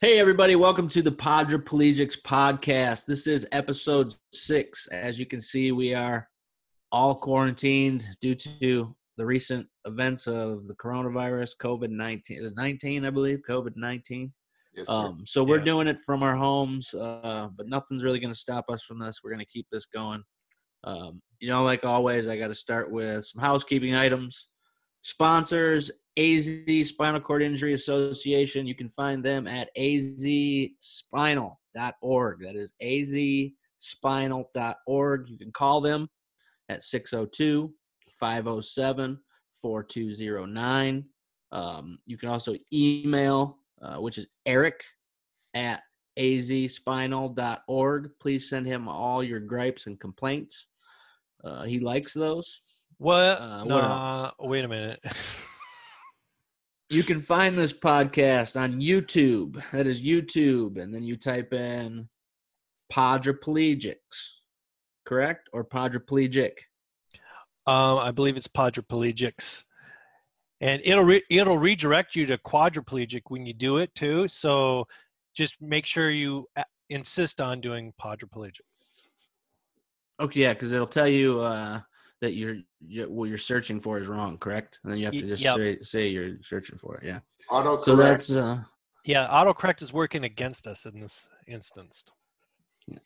Hey, everybody, welcome to the Quadriplegics podcast. This is episode six. As you can see, we are all quarantined due to the recent events of the coronavirus, COVID 19. Is it 19, I believe? COVID 19. Yes. Um, so we're Yeah. doing it from our homes, uh, but nothing's really going to stop us from this. We're going to keep this going. Um, you know, like always, I got to start with some housekeeping items. Sponsors AZ Spinal Cord Injury Association. You can find them at azspinal.org. That is azspinal.org. You can call them at 602 507 4209. Um, you can also email, uh, which is Eric at azspinal.org. Please send him all your gripes and complaints. Uh, he likes those. What? Uh, what nah, wait a minute. You can find this podcast on YouTube. That is YouTube. And then you type in Quadriplegics, correct? Or Quadriplegic. um, I believe it's quadriplegics, and it'll re- it'll redirect you to quadriplegic when you do it too. So just make sure you a- insist on doing quadriplegic. Okay, yeah, because it'll tell you uh, that you're, you what you're searching for is wrong, correct? And then you have to just yep. say, say you're searching for it. Yeah. Autocorrect. So that's uh, Yeah, autocorrect is working against us in this instance.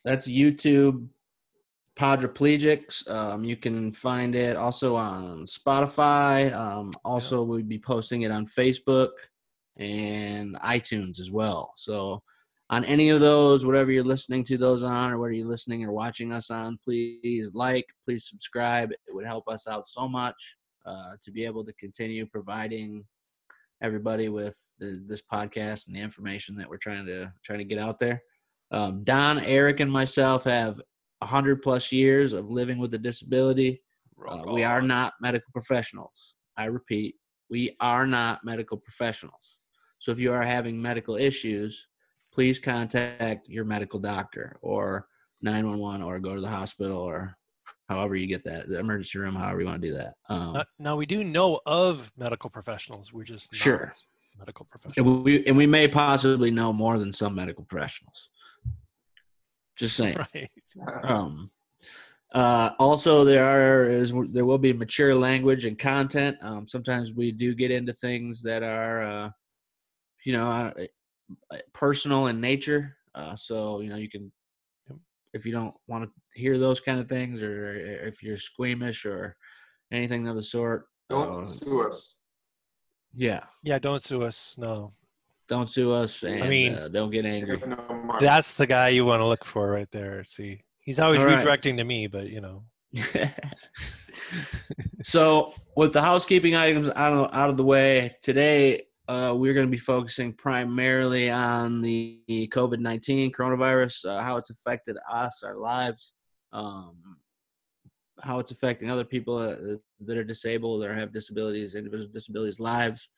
that's YouTube Quadriplegics. Um, you can find it also on Spotify. Um, also, we'll be posting it on Facebook and iTunes as well. So, on any of those, whatever you're listening to those on, or whether you're listening or watching us on, please like, please subscribe. It would help us out so much uh, to be able to continue providing everybody with the, this podcast and the information that we're trying to trying to get out there. Um, Don, Eric, and myself have 100 plus years of living with a disability. Uh, we are not medical professionals. I repeat, we are not medical professionals. So if you are having medical issues, please contact your medical doctor or 911 or go to the hospital or however you get that, the emergency room, however you want to do that. Um, Uh, now we do know of medical professionals. We're just not Sure. medical and professionals. we and we may possibly know more than some medical professionals. Just saying. Right. Um, uh, also, there are is there will be mature language and content. Um, sometimes we do get into things that are, uh, you know, personal in nature. Uh, so you know, you can if you don't want to hear those kind of things, or if you're squeamish or anything of the sort. Don't uh, sue us. yeah, Yeah, don't sue us. No, don't sue us and mean- uh, don't get angry. no that's the guy you want to look for right there. See, he's always All right. redirecting to me, but you know. so with the housekeeping items out of, out of the way today uh, we're going to be focusing primarily on the covid-19 coronavirus uh, how it's affected us our lives um, how it's affecting other people uh, that are disabled or have disabilities individual disabilities lives.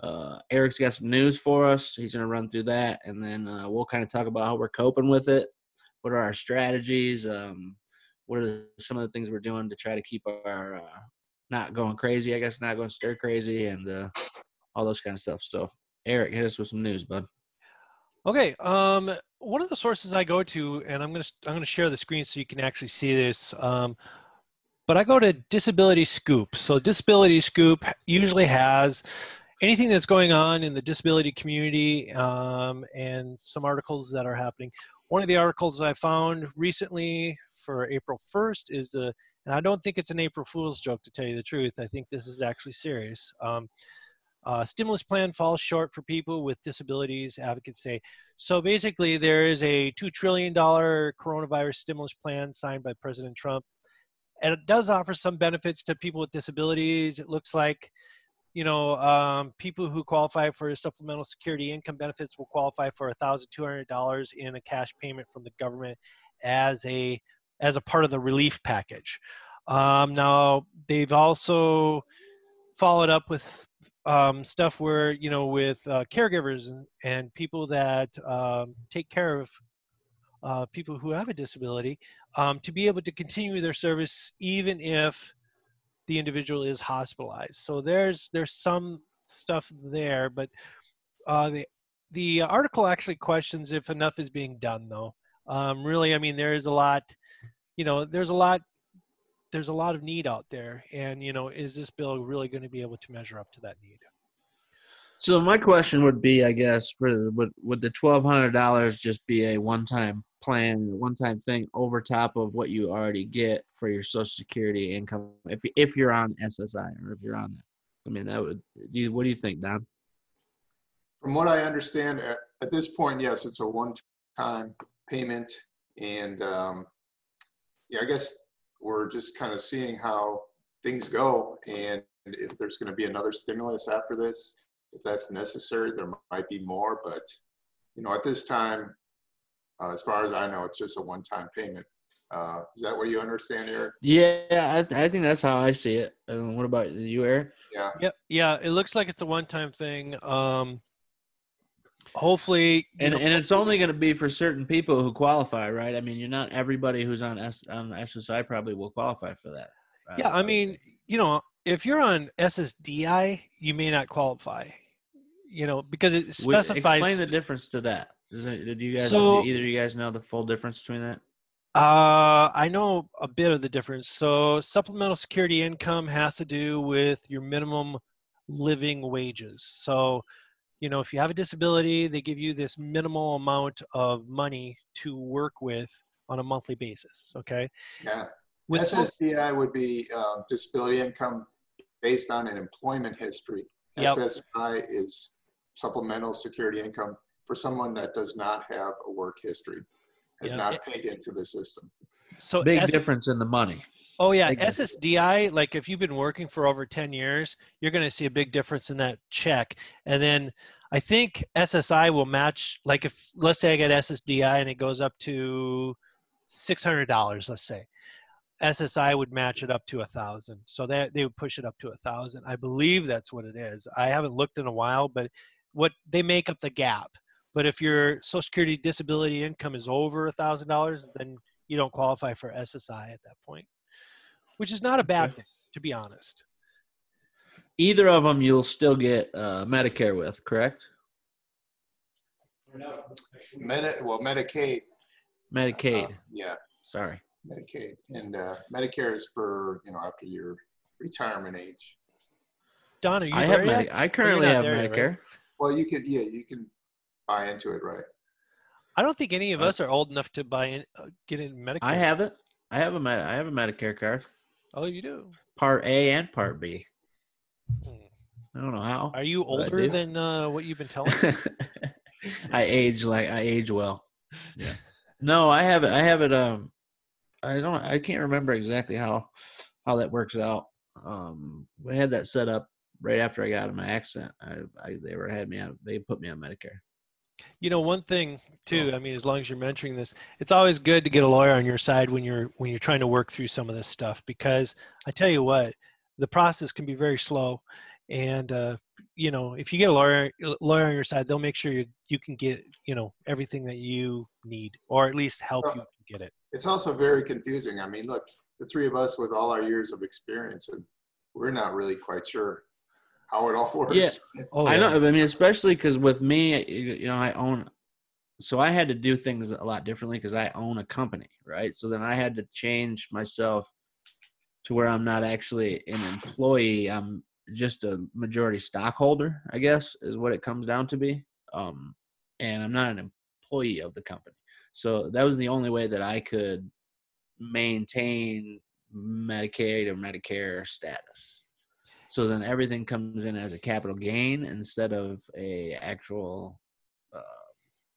Uh, eric's got some news for us. He's going to run through that and then uh, we'll kind of talk about how we're coping with it. What are our strategies? Um, what are some of the things we're doing to try to keep our not going crazy i guess not going stir crazy and all those kind of stuff so eric hit us with some news bud Okay. Um, one of the sources I go to, and I'm gonna I'm gonna share the screen so you can actually see this. Um, but I go to Disability Scoop. So Disability Scoop usually has anything that's going on in the disability community um, and some articles that are happening. One of the articles I found recently for April 1st is the, and I don't think it's an April Fool's joke to tell you the truth. I think this is actually serious. Um, uh, stimulus plan falls short for people with disabilities, advocates say. So basically, there is a $2 trillion coronavirus stimulus plan signed by President Trump. And it does offer some benefits to people with disabilities. It looks like, you know, um, people who qualify for supplemental security income benefits will qualify for $1,200 in a cash payment from the government as a as a part of the relief package. Um, now they've also followed up with um, stuff where you know with uh, caregivers and, and people that um, take care of uh, people who have a disability um, to be able to continue their service even if the individual is hospitalized. So there's there's some stuff there, but uh, the the article actually questions if enough is being done, though. Um, really, I mean, there is a lot. You know, there's a lot. There's a lot of need out there, and you know, is this bill really going to be able to measure up to that need? So my question would be, I guess, would would the twelve hundred dollars just be a one time plan, one time thing over top of what you already get for your Social Security income if if you're on SSI or if you're on that? I mean, that would. What do you think, Don? From what I understand, at, at this point, yes, it's a one-time payment, and um, yeah, I guess we're just kind of seeing how things go, and if there's going to be another stimulus after this, if that's necessary, there might be more, but you know, at this time, uh, as far as I know, it's just a one-time payment. Uh, is that what you understand, Eric? Yeah, I, I think that's how I see it. And what about you, Eric? Yeah. Yep. Yeah, it looks like it's a one-time thing. Um, hopefully, and know, and it's only going to be for certain people who qualify, right? I mean, you're not everybody who's on S on SSI probably will qualify for that. Right? Yeah, I mean, you know, if you're on SSDI, you may not qualify. You know, because it specifies. Explain the difference to that. It, did you guys? So, either you guys know the full difference between that? Uh, I know a bit of the difference. So, supplemental security income has to do with your minimum living wages. So, you know, if you have a disability, they give you this minimal amount of money to work with on a monthly basis. Okay. Yeah. With SSDI would be uh, disability income based on an employment history. Yep. SSI is supplemental security income for someone that does not have a work history has yeah. not paid into the system. So big S- difference in the money. Oh yeah, SSDI. Like if you've been working for over ten years, you're going to see a big difference in that check. And then I think SSI will match. Like if let's say I get SSDI and it goes up to six hundred dollars, let's say. SSI would match it up to a thousand, so they they would push it up to a thousand. I believe that's what it is. I haven't looked in a while, but what they make up the gap. But if your Social Security disability income is over a thousand dollars, then you don't qualify for SSI at that point, which is not a bad thing, to be honest. Either of them, you'll still get uh, Medicare with, correct? Medi- well, Medicaid. Medicaid. Uh, yeah. Sorry. Medicaid and uh, Medicare is for you know after your retirement age. Don, are you I have Medi- I currently have Medicare. Right? Well, you can yeah you can buy into it, right? I don't think any of us are old enough to buy in, uh, get in Medicare. I have it. I have a Med- I have a Medicare card. Oh, you do. Part A and Part B. Hmm. I don't know how. Are you older than uh, what you've been telling? I age like I age well. Yeah. No, I have it. I have it. Um, I don't. I can't remember exactly how how that works out. Um, we had that set up right after I got out of my accident. I, I they were had me. They put me on Medicare. You know, one thing too. I mean, as long as you're mentoring this, it's always good to get a lawyer on your side when you're when you're trying to work through some of this stuff. Because I tell you what, the process can be very slow, and uh, you know, if you get a lawyer lawyer on your side, they'll make sure you you can get you know everything that you need, or at least help you get it. It's also very confusing. I mean, look, the three of us with all our years of experience, and we're not really quite sure how it all works. Yeah, oh, I know. I mean, especially because with me, you know, I own, so I had to do things a lot differently because I own a company, right? So then I had to change myself to where I'm not actually an employee. I'm just a majority stockholder, I guess, is what it comes down to be. Um, and I'm not an employee of the company. So that was the only way that I could maintain Medicaid or Medicare status. So then everything comes in as a capital gain instead of a actual, uh,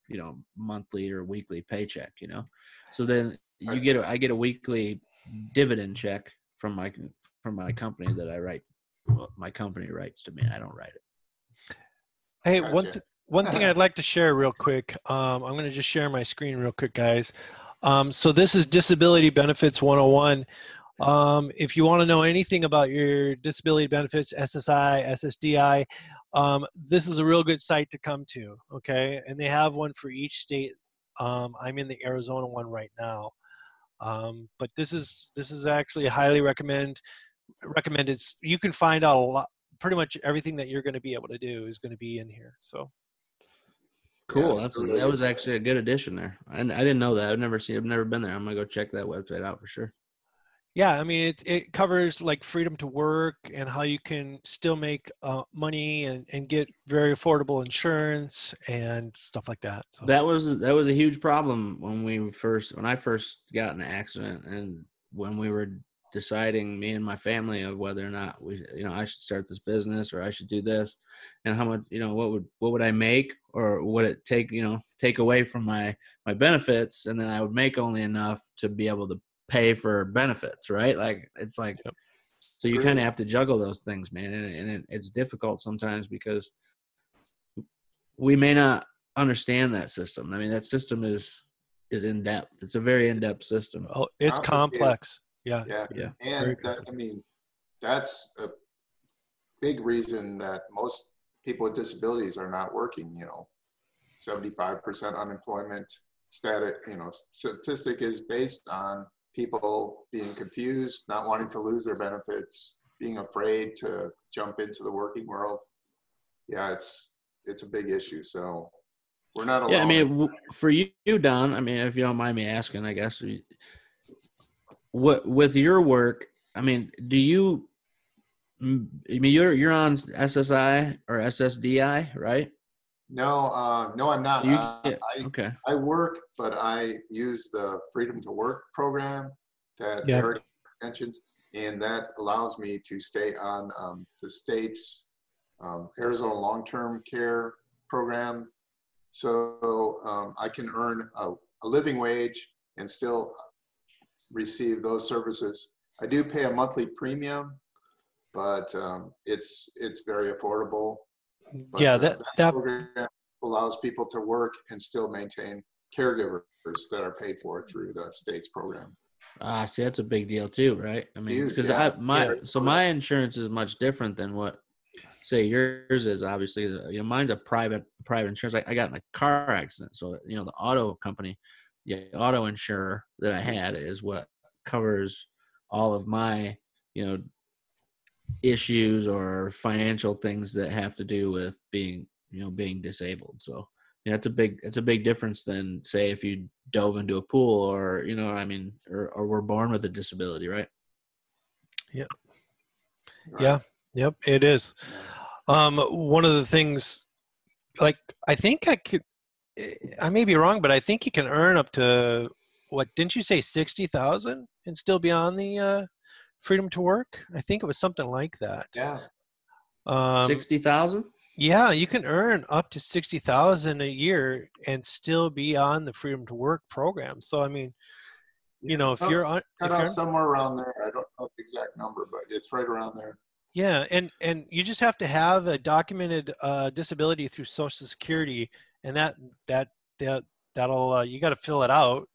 you know, monthly or weekly paycheck. You know, so then you get a, I get a weekly dividend check from my from my company that I write. Well, my company writes to me. I don't write it. Hey, gotcha. one th- one thing I'd like to share real quick. Um, I'm going to just share my screen real quick, guys. Um, so this is Disability Benefits 101. Um, if you want to know anything about your disability benefits, SSI, SSDI, um, this is a real good site to come to. Okay, and they have one for each state. Um, I'm in the Arizona one right now, um, but this is this is actually highly recommend recommended. You can find out a lot, pretty much everything that you're going to be able to do is going to be in here. So. Cool. Yeah, That's really that was actually a good addition there. I, I didn't know that. I've never seen. I've never been there. I'm gonna go check that website out for sure. Yeah, I mean, it, it covers like freedom to work and how you can still make uh, money and, and get very affordable insurance and stuff like that. So, That was that was a huge problem when we first when I first got in an accident and when we were deciding me and my family of whether or not we you know I should start this business or I should do this and how much you know what would what would I make or would it take you know take away from my my benefits and then I would make only enough to be able to pay for benefits right like it's like Yep. so you kind of have to juggle those things man and, and it, it's difficult sometimes because we may not understand that system. I mean, that system is is in depth. It's a very in depth system. oh, it's complex. Yeah. Yeah. Yeah. And that, I mean, that's a big reason that most people with disabilities are not working, you know. 75% unemployment static, you know, statistic is based on people being confused, not wanting to lose their benefits, being afraid to jump into the working world. Yeah, it's it's a big issue. So we're not alone. Yeah, I mean, for you, Don. I mean, if you don't mind me asking, I guess, what with your work? I mean, do you? I mean, you're you're on SSI or SSDI, right? No, uh, no, I'm not. You Uh, get- I, okay. I work, but I use the Freedom to Work program that Yeah. Eric mentioned, and that allows me to stay on um, the state's um, Arizona long-term care program. So um, I can earn a, a living wage and still receive those services. I do pay a monthly premium, but um, it's it's very affordable. But yeah, that, that, program allows people to work and still maintain caregivers that are paid for through the state's program. Ah, see, that's a big deal too, right? I mean, because yeah. I my Yeah. so my insurance is much different than what say yours is. Obviously, you know, mine's a private private insurance. I, I got in a car accident, so you know the auto company, the auto insurer that I had is what covers all of my you know issues or financial things that have to do with being you know being disabled. So yeah, it's a big it's a big difference than say if you dove into a pool or you know I mean or, or were born with a disability, right? Yeah. Yeah. Yep, it is. Um, one of the things, like, I think I could, I may be wrong, but I think you can earn up to what? Didn't you say sixty thousand and still be on the uh, freedom to work? I think it was something like that. Yeah, Um, Sixty thousand. yeah, you can earn up to sixty thousand a year and still be on the freedom to work program. So I mean, you know, if Cut- you're on, if cut you're off somewhere around there. I don't know the exact number, but it's right around there. Yeah, and and you just have to have a documented uh, disability through Social Security, and that that that that'll uh, you got to fill it out,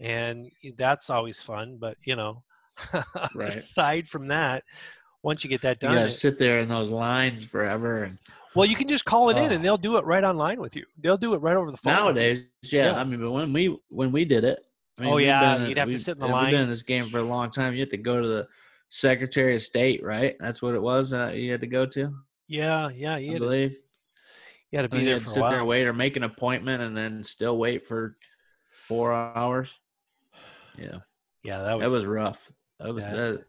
and that's always fun. But you know, Right. aside from that, once you get that done. You done, gotta it- sit there in those lines forever. And well, you can just call it in, Oh. and they'll do it right online with you. They'll do it right over the phone. nowadays, yeah, Yeah. I mean, but when we when we did it, I mean, Oh, yeah, been- you'd have to sit in the We've been in this game for a long time. You have to go to the Secretary of State, right? That's what it was. Uh, you had to go to, Yeah, yeah, you I had, to, believe. you had to be you there had to for a sit there and wait, or make an appointment, and then still wait for four hours. Yeah. Yeah, that was That was rough. That was Yeah. that.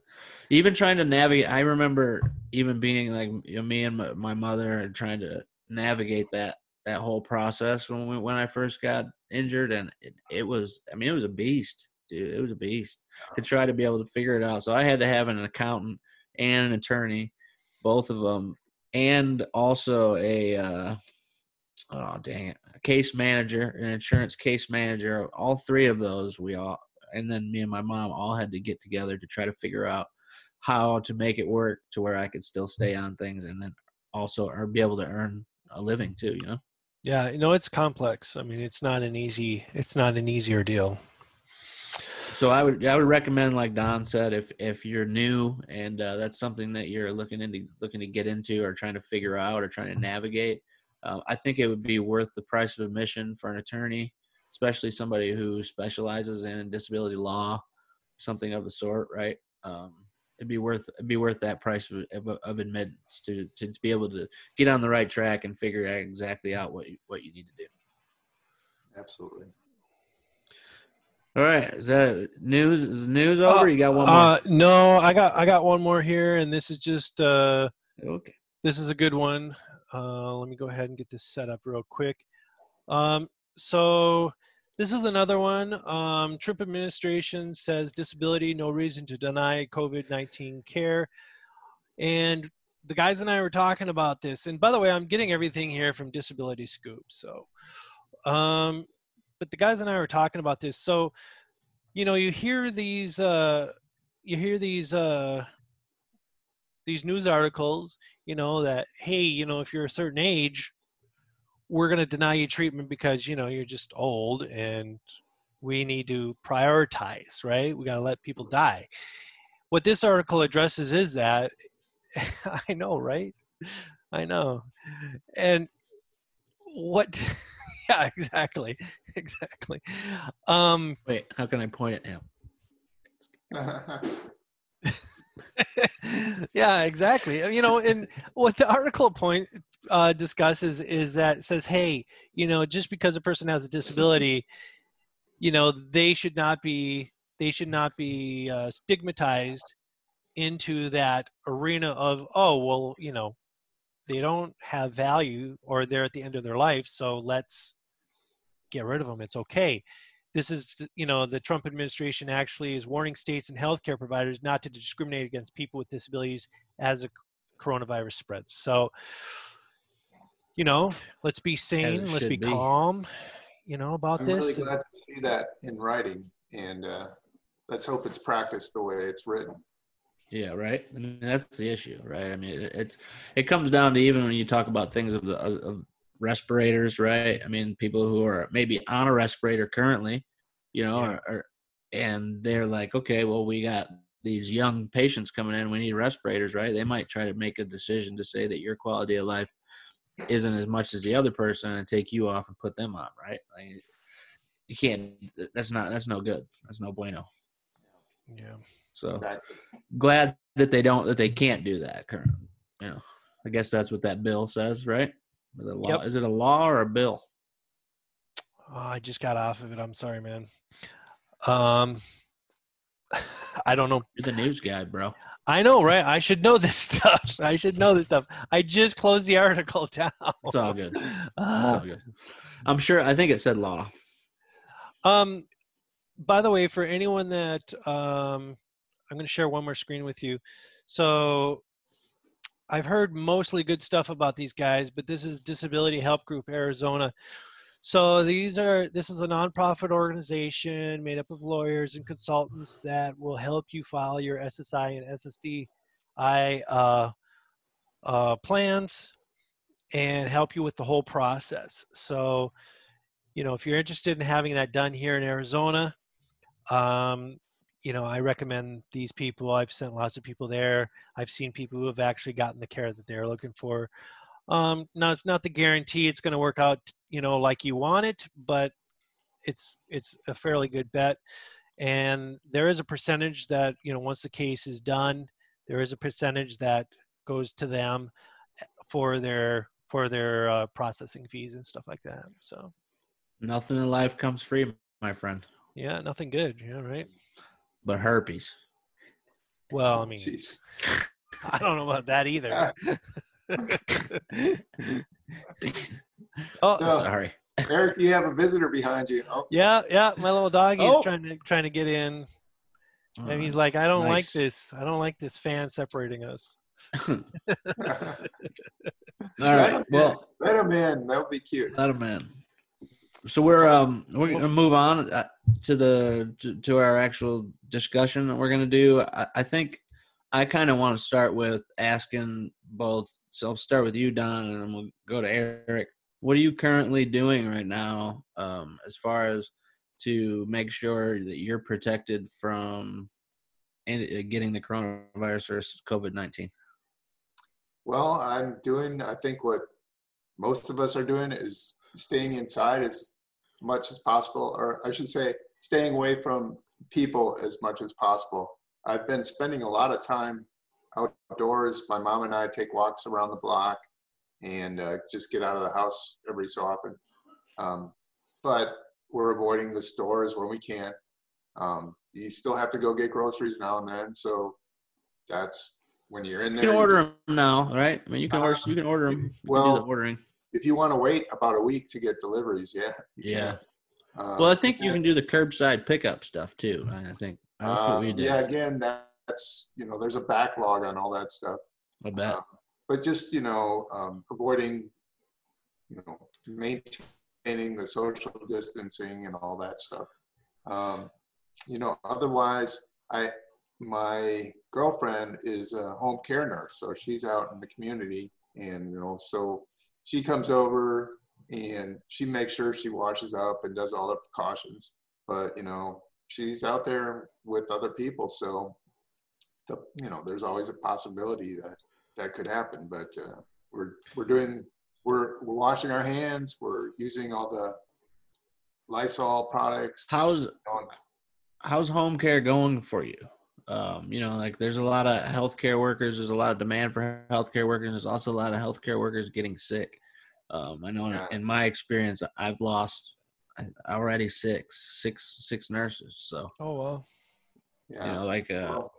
Even trying to navigate. I remember even being like you know, me and my, my mother and trying to navigate that that whole process when we, when I first got injured, and it, it was. I mean, it was a beast, dude. It was a beast to try to be able to figure it out. So I had to have an accountant and an attorney, both of them, and also a. Uh, oh dang it! A case manager, an insurance case manager. All three of those we all and then me and my mom all had to get together to try to figure out how to make it work to where I could still stay on things and then also or be able to earn a living too, you know. yeah. You know, it's complex. I mean, it's not an easy. It's not an easier deal. So I would I would recommend like Don said if if you're new and uh, that's something that you're looking into looking to get into or trying to figure out or trying to navigate, uh, I think it would be worth the price of admission for an attorney, especially somebody who specializes in disability law, something of the sort, right? Um, it'd be worth it'd be worth that price of, of, of admittance to, to to be able to get on the right track and figure out exactly out what you, what you need to do. Absolutely. All right, is that news? Is news over? you got one more? Uh, no, I got I got one more here, and this is just uh, okay. this is a good one. Uh, let me go ahead and get this set up real quick. Um, so this is another one. Um, Trump administration says disability, no reason to deny COVID-19 care. And the guys and I were talking about this. And by the way, I'm getting everything here from Disability Scoop. So, um, but the guys and I were talking about this. So, you know, you hear these, uh, you hear these, uh, these news articles, you know, that, hey, you know, if you're a certain age, we're going to deny you treatment because, you know, you're just old and we need to prioritize, right? We got to let people die. What this article addresses is that I know, right? I know. And what yeah, exactly. Exactly. Um Wait, how can I point at him? yeah, exactly. You know, and what the article point uh, discusses is that says, hey, you know, just because a person has a disability, you know, they should not be they should not be uh, stigmatized into that arena of oh well you know they don't have value or they're at the end of their life so let's get rid of them it's okay. This is you know the trump administration actually is warning states and healthcare providers not to discriminate against people with disabilities as a coronavirus spreads. So you know let's be sane let's be, be, calm you know about this. I'm really glad to see that in writing and uh, let's hope it's practiced the way it's written yeah, right. I mean, that's the issue, right? I mean, it's it comes down to even when you talk about things of the of respirators, right? I mean, people who are maybe on a respirator currently, you know, yeah. are, and they're like, okay, well, we got these young patients coming in, we need respirators, right? They might try to make a decision to say that your quality of life isn't as much as the other person and take you off and put them on, right? Like, you can't. That's not. That's no good. That's no bueno. Yeah. So glad that they don't that they can't do that currently. You know, I guess that's what that bill says, right? Law, yep. Is it a law or a bill? Oh, I just got off of it. I'm sorry, man. Um, I don't know. You're the news guy, bro. I know, right? I should know this stuff. I should know this stuff. I just closed the article down. It's all good. It's all good. I'm sure. I think it said law. Um, by the way, for anyone that um, I'm going to share one more screen with you. So I've heard mostly good stuff about these guys, but this is Disability Help Group Arizona. So these are this is a nonprofit organization made up of lawyers and consultants that will help you file your SSI and SSDI uh, uh, plans and help you with the whole process. So, you know, if you're interested in having that done here in Arizona, um, you know, I recommend these people. I've sent lots of people there. I've seen people who have actually gotten the care that they're looking for. Um, now, it's not the guarantee it's going to work out, you know, like you want it, but it's it's a fairly good bet. And there is a percentage that you know once the case is done, there is a percentage that goes to them eh, for their for their uh, processing fees and stuff like that. So nothing in life comes free, my friend. Yeah, nothing good. Yeah, right but herpes. Well, I mean, Jeez. I don't know about that either. oh, sorry. Eric, you have a visitor behind you. Oh. Yeah, yeah, my little doggy is oh. trying to trying to get in, and he's like, "I don't nice. like this. I don't like this fan separating us." All right. Well, let him in. That'll be cute. Let him in. So we're um we're gonna move on uh, to the to, to our actual discussion that we're gonna do. I, I think I kind of want to start with asking both. So I'll start with you, Don, and then we'll go to Eric. What are you currently doing right now, um, as far as to make sure that you're protected from uh, getting the coronavirus or COVID nineteen? Well, I'm doing. I think what most of us are doing is staying inside as much as possible, or I should say, staying away from people as much as possible. I've been spending a lot of time outdoors. My mom and I take walks around the block and uh, just get out of the house every so often. Um, but we're avoiding the stores when we can. Um, you still have to go get groceries now and then, so that's when you're in there. You can order them now, right? I mean, you can order. Uh, You can order them. You can do the well, ordering. if you want to wait about a week to get deliveries, yeah. Yeah. Um, Well, I think you can do the curbside pickup stuff too. I think that's what we um, did. Yeah, again, that's you know, there's a backlog on all that stuff. I bet. Uh, but just you know, um, avoiding, you know, maintaining the social distancing and all that stuff. Um, you know, otherwise, I my girlfriend is a home care nurse, so she's out in the community, and you know, so she comes over and she makes sure she washes up and does all the precautions. But you know, she's out there with other people, so the you know, there's always a possibility that that could happen. But uh, we're we're doing we're we're washing our hands. We're using all the Lysol products. How's you know, how's home care going for you? Um, you know, like there's a lot of healthcare workers. There's a lot of demand for healthcare workers. There's also a lot of healthcare workers getting sick. Um, I know in, Yeah. in my experience, I've lost already six, six, six nurses. So Oh well. yeah. you know, like uh, Well,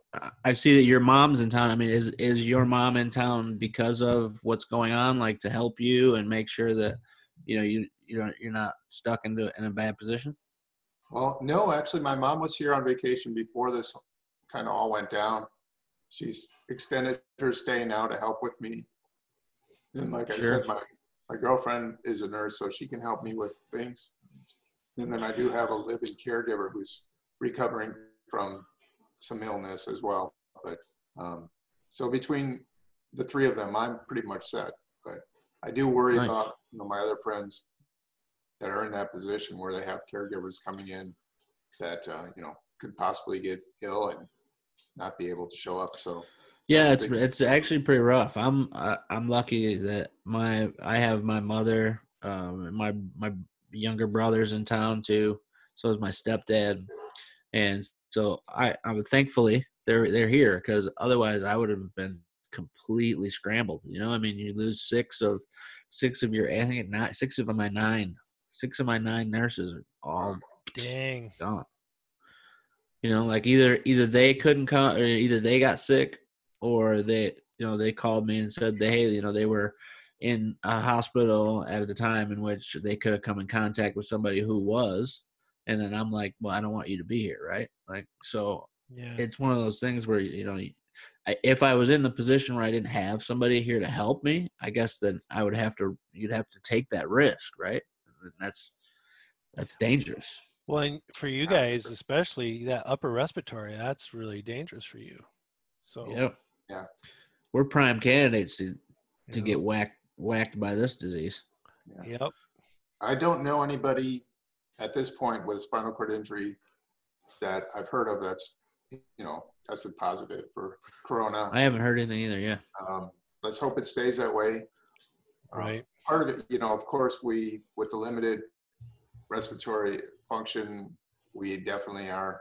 I- see that your mom's in town. I mean, is is your mom in town because of what's going on, like to help you and make sure that you know you you know you're not stuck into in a bad position? Well, no, actually, my mom was here on vacation before this kind of all went down. She's extended her stay now to help with me. And like I said, my, my girlfriend is a nurse, so she can help me with things. And then I do have a living caregiver who's recovering from some illness as well. But um, so between the three of them, I'm pretty much set. But I do worry Nice. about you know my other friends that are in that position where they have caregivers coming in that uh, you know could possibly get ill and not be able to show up. So Yeah, it's big- it's actually pretty rough. I'm I, I'm lucky that my I have my mother, um, and my my younger brothers in town too. So is my stepdad, and so I I'm thankfully they're they're here because otherwise I would have been completely scrambled. You know, I mean, you lose six of six of your I think nine six of my nine six of my nine nurses are all Dang. gone. You know, like either either they couldn't come, or either they got sick, or they you know they called me and said they hey you know they were in a hospital at the time in which they could have come in contact with somebody who was, and then I'm like, well, I don't want you to be here, right? Like so, Yeah. it's one of those things where you know. I, if I was in the position where I didn't have somebody here to help me, I guess then I would have to. You'd have to take that risk, right? And that's that's dangerous. Well, and for you guys, especially that upper respiratory, that's really dangerous for you. So Yep. Yeah. We're prime candidates to, to know, get whacked whacked by this disease. Yep. I don't know anybody at this point with spinal cord injury that I've heard of that's you know tested positive for corona. I haven't heard anything either. Yeah. Um, let's hope it stays that way. Um, Right. part of it, you know, of course, we, with the limited respiratory function, we definitely are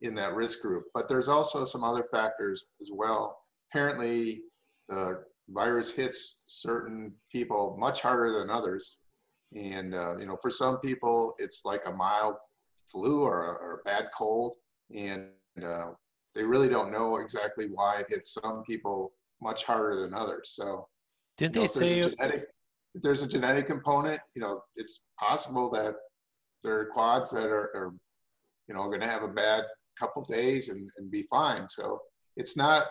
in that risk group. But there's also some other factors as well. Apparently, the virus hits certain people much harder than others. And, uh, you know, for some people, it's like a mild flu or a, or a bad cold. And uh, they really don't know exactly why it hits some people much harder than others. So, Didn't you know, they if there's say? a genetic if there's a genetic component you know it's possible that there are quads that are, are you know going to have a bad couple days and, and be fine so it's not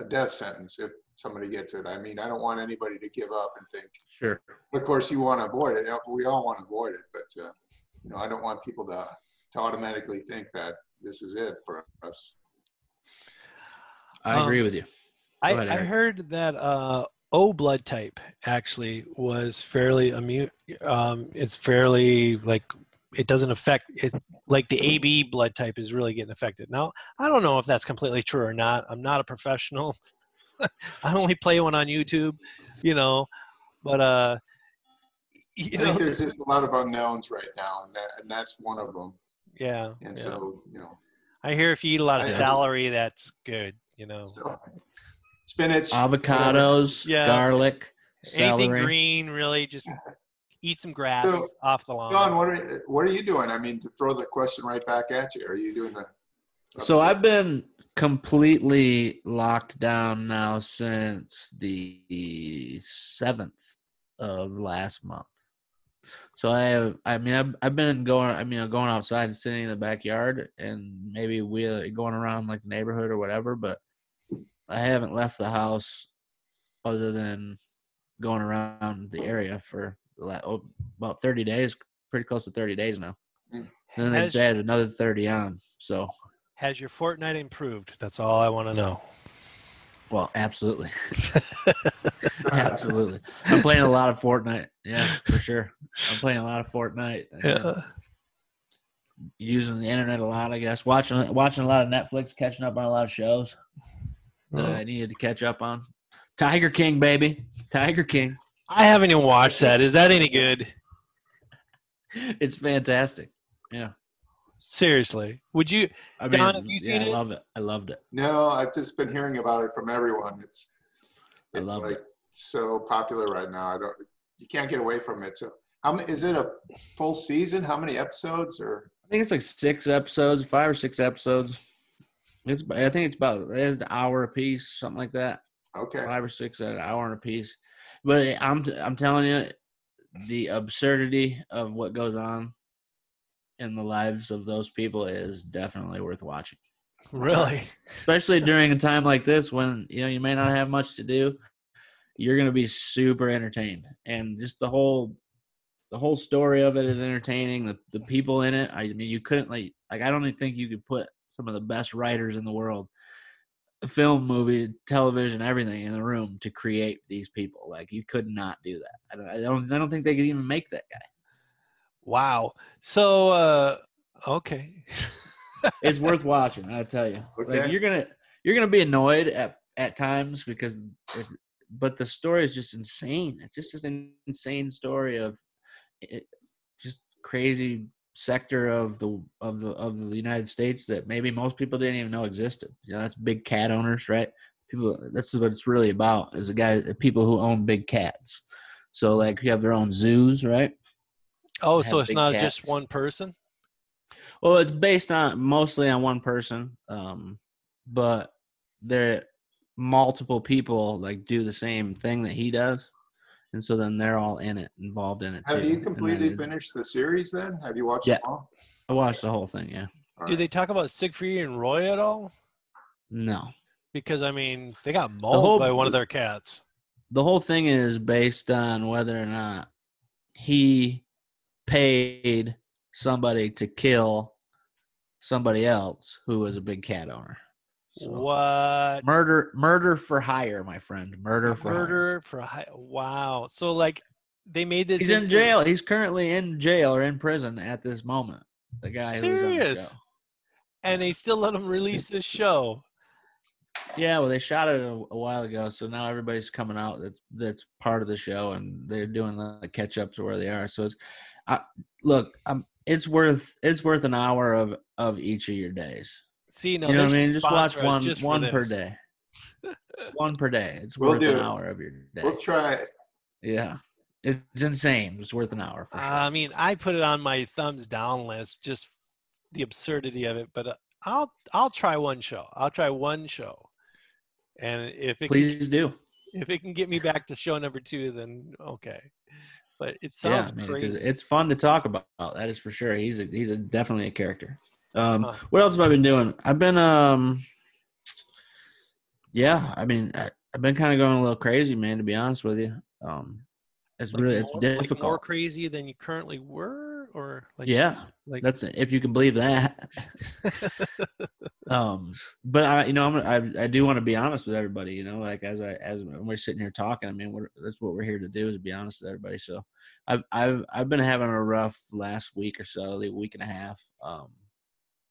a death sentence if somebody gets it i mean i don't want anybody to give up and think Sure. of course you want to avoid it we all want to avoid it but uh, you know i don't want people to to automatically think that this is it for us I Um, agree with you. I, ahead, I heard that uh, O blood type actually was fairly immune. Um, it's fairly like it doesn't affect it. Like the AB blood type is really getting affected. Now I don't know if that's completely true or not. I'm not a professional. I only play one on YouTube, you know. But uh, you i know, think there's just a lot of unknowns right now and that and that's one of them yeah. and yeah. so you know I hear if you eat a lot of I- celery, that's good. You know, so, spinach Avocados, Yeah. garlic, anything celery. green really just eat some grass So, off the lawn. Shawn, what are what are you doing? I mean, to throw the question right back at you, are you doing the? So I've been completely locked down now since the seventh of last month. So I have, I mean, I've, I've been going, I mean, going outside and sitting in the backyard and maybe we going around like the neighborhood or whatever, but I haven't left the house other than going around the area for oh, about 30 days, pretty close to 30 days now. Mm. And then they added another 30 on. So, Has your Fortnite improved? That's all I want to know. well, absolutely. absolutely. I'm playing a lot of Fortnite. Yeah, for sure. I'm playing a lot of Fortnite. Yeah. Using the internet a lot, I guess. Watching watching a lot of Netflix, catching up on a lot of shows that oh. I needed to catch up on. Tiger King, baby. Tiger King. I haven't even watched that. Is that any good? It's fantastic. Yeah. Seriously, would you? I mean, Don, have you yeah, seen I it? love it. I loved it. No, I've just been hearing about it from everyone. It's I love like it. so popular right now. I don't. You can't get away from it. So, how many, is it a full season? How many episodes? Or I think it's like six episodes, five or six episodes. It's I think it's about an hour a piece, something like that. okay, five or six an hour and a piece. But I'm I'm telling you, the absurdity of what goes on in the lives of those people is definitely worth watching. Really? Especially during a time like this when you know you may not have much to do. You're gonna be super entertained, and just the whole the whole story of it is entertaining. The the people in it, I mean, you couldn't like like I don't even think you could put some of the best writers in the world, film, movie, television, everything in the room to create these people. Like you could not do that. I don't I don't, I don't think they could even make that guy. Wow. So, uh, okay. It's worth watching. I tell you. Like you're gonna you're gonna be annoyed at at times because, it's, but the story is just insane. It's just an insane story of it, just crazy sector of the of the of the United States that maybe most people didn't even know existed. You know, that's big cat owners, right? People. That's what it's really about. Is a guy people who own big cats. So like you have their own zoos, right? Oh, so it's big not just one person? Well, it's based on mostly on one person, um, but there multiple people like do the same thing that he does, and so then they're all in it, involved in it. have too. you completely finished the series? Then have you watched Yeah. them all? I watched the whole thing. Yeah, All Do right. they talk about Siegfried and Roy at all? no, Because I mean, they got mauled whole- by one of their cats. the whole thing is based on whether or not he paid somebody to kill somebody else who was a big cat owner. So, What? murder, murder for hire, my friend. Murder for hire. Murder for a high. Wow. So like, they made this. He's in jail. He's currently in jail or in prison at this moment. The guy who was the Serious? and they still let him release this show. Yeah, well, they shot it a, a while ago, so now everybody's coming out. That's that's part of the show, and they're doing the catch up to where they are. So it's, I, look, um, it's worth it's worth an hour of of each of your days. See, no, you know what I mean? Just watch one just for one per this. day. one per day. It's We'll worth do an hour of your day. We'll try it. yeah, it's insane. It's worth an hour for sure. I mean, I put it on my thumbs down list, just the absurdity of it. But uh, I'll I'll try one show. I'll try one show, and if it can, Please do. if it can get me back to show number two, then okay. But it yeah, sounds mean, 'cause crazy. it's fun to talk about. That is for sure. He's a he's a definitely a character. Um, Huh. what else have I been doing? I've been um, yeah. I mean, I, I've been kind of going a little crazy, man. To be honest with you, um, it's Like really it's more, like more crazy than you currently were, or like yeah, like that's if you can believe that. um, but I, you know, I'm, I I do want to be honest with everybody. You know, like as I as when we're sitting here talking, I mean, we're, that's what we're here to do is be honest with everybody. So, I've I've I've been having a rough last week or so, the week and a half. Um,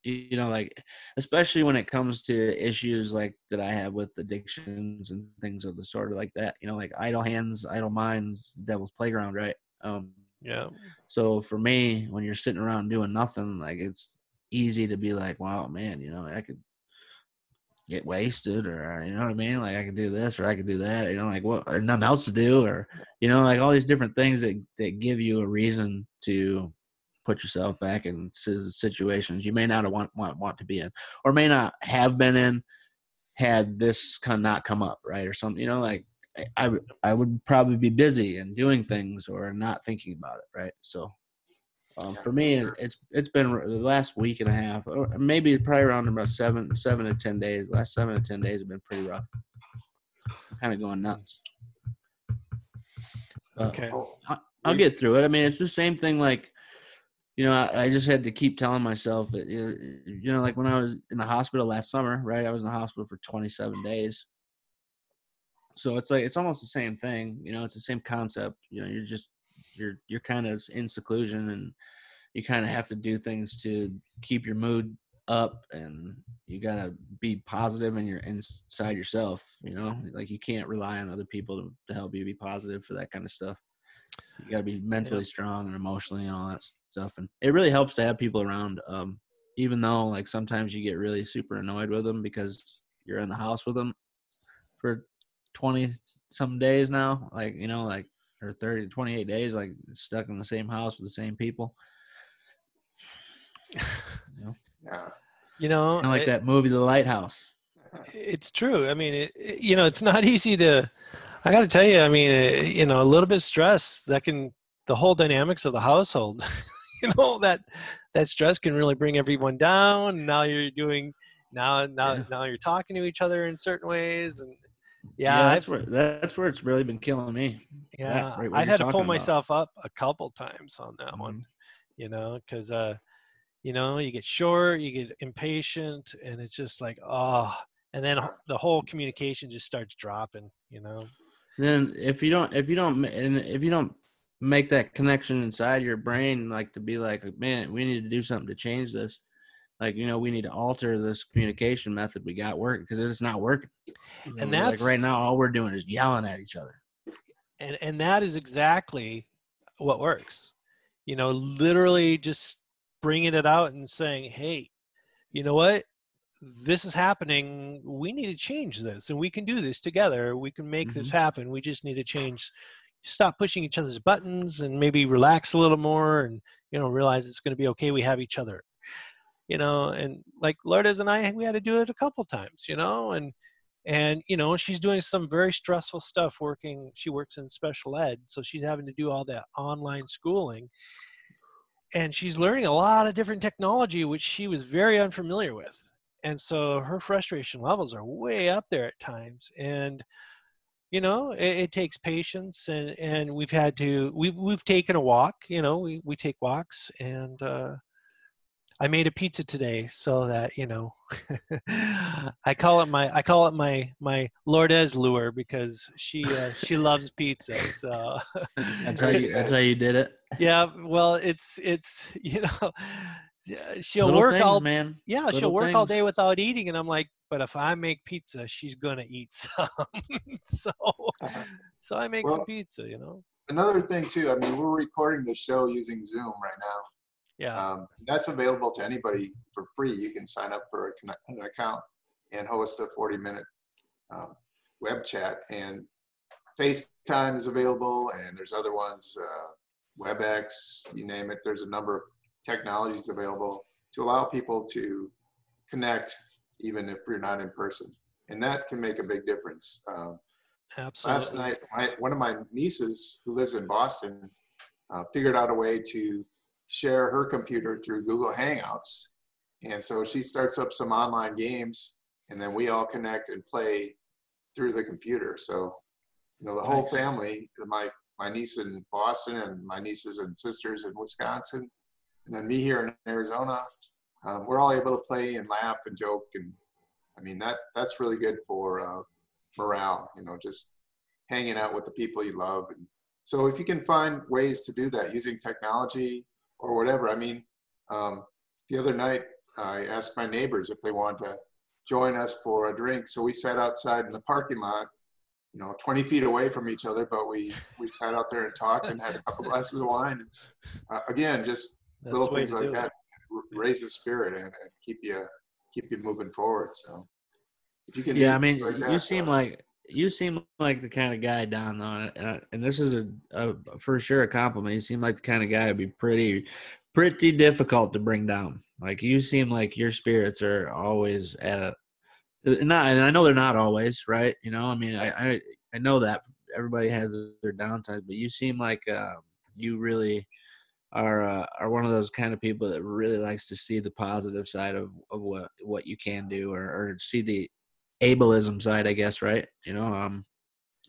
you, you know, like especially when it comes to issues like that I have with addictions and things of the sort of like that. You know, like idle hands, idle minds, devil's playground, right? Um, yeah, so for me, when you're sitting around doing nothing, like it's easy to be like, wow, man, you know, I could get wasted or uh, you know what I mean? Like I could do this or I could do that, you know, like what or nothing else to do or you know, like all these different things that that give you a reason to put yourself back in situations you may not want want want to be in or may not have been in had this kind of not come up, right? Or something, you know, like I I would probably be busy and doing things or not thinking about it, right? So um, for me, it's it's been the last week and a half, or maybe probably around about seven seven to ten days. Last seven to ten days have been pretty rough. Kind of going nuts. okay, I'll, I'll get through it. I mean, it's the same thing. Like, you know, I, I just had to keep telling myself that, you know, like when I was in the hospital last summer, right? I was in the hospital for 27 days. So it's like it's almost the same thing. You know, it's the same concept. You know, you're just you're you're kind of in seclusion and you kind of have to do things to keep your mood up and you got to be positive and you're inside yourself you know like you can't rely on other people to, to help you be positive for that kind of stuff you got to be mentally yeah. strong and emotionally and all that stuff and it really helps to have people around um, even though like sometimes you get really super annoyed with them because you're in the house with them for 20 some days now like you know like or 30 28 days like stuck in the same house with the same people. You know? yeah. You know kind of like it, that movie the lighthouse. It's true. I mean it, it, you know it's not easy to i got to tell you i mean it, you know a little bit stress that can the whole dynamics of the household you know that that stress can really bring everyone down. Now you're doing now now yeah. now you're talking to each other in certain ways and yeah, yeah that's where that's where it's really been killing me. Yeah, right, I had to pull myself up a couple times on that mm-hmm. one, you know, because uh, you know, you get short, you get impatient, and it's just like, oh, and then the whole communication just starts dropping, you know. Then if you don't, if you don't, and if you don't make that connection inside your brain, like to be like, man, we need to do something to change this like you know we need to alter this communication method we got working because it's not working. Know, and that's like right now all we're doing is yelling at each other. And and that is exactly what works. You know literally just bringing it out and saying hey you know what? This is happening. We need to change this and we can do this together. We can make mm-hmm. this happen. We just need to change stop pushing each other's buttons and maybe relax a little more and you know realize it's going to be okay. We have each other you know and like lourdes and i we had to do it a couple times you know and and you know she's doing some very stressful stuff working she works in special ed so she's having to do all that online schooling and she's learning a lot of different technology which she was very unfamiliar with and so her frustration levels are way up there at times and you know it, it, takes patience and and we've had to we, we've taken a walk you know we, we take walks and uh I made a pizza today so that you know I call it my I call it my my Lourdes lure because she uh, she loves pizza so that's how you that's how you did it? Yeah well it's it's you know she'll Little work things, all man. yeah Little she'll work things. all day without eating and I'm like but if I make pizza she's gonna eat some. So uh-huh. so I make well, some pizza you know? Another thing too I mean we're recording the show using Zoom right now yeah. Um, that's available to anybody for free. You can sign up for an account and host a 40 minute um, web chat. And FaceTime is available, and there's other ones, uh, WebEx, you name it. There's a number of technologies available to allow people to connect even if you're not in person. And that can make a big difference. Um, Absolutely. Last night, my, one of my nieces who lives in Boston uh, figured out a way to share her computer through Google Hangouts. And so she starts up some online games and then we all connect and play through the computer. So, you know, the whole family, my, my niece in Boston and my nieces and sisters in Wisconsin, and then me here in Arizona, um, we're all able to play and laugh and joke. And I mean, that, that's really good for uh, morale, you know, just hanging out with the people you love. And so if you can find ways to do that using technology, or whatever. I mean, um, the other night I asked my neighbors if they wanted to join us for a drink. So we sat outside in the parking lot, you know, 20 feet away from each other, but we, we sat out there and talked and had a couple glasses of wine. Uh, again, just That's little things like that raise the spirit and, and, keep you keep you moving forward. So If you can, Yeah, I mean, like you seem uh, like you seem like the kind of guy, Don. Though, and, and this is a, a for sure a compliment. You seem like the kind of guy who'd be pretty, pretty difficult to bring down. Like you seem like your spirits are always at a, not, and I know they're not always right. You know, I mean, I I, I know that everybody has their downtimes, but you seem like uh, you really are uh, are one of those kind of people that really likes to see the positive side of, of what what you can do or, or see the ableism side, I guess, right? You know, um,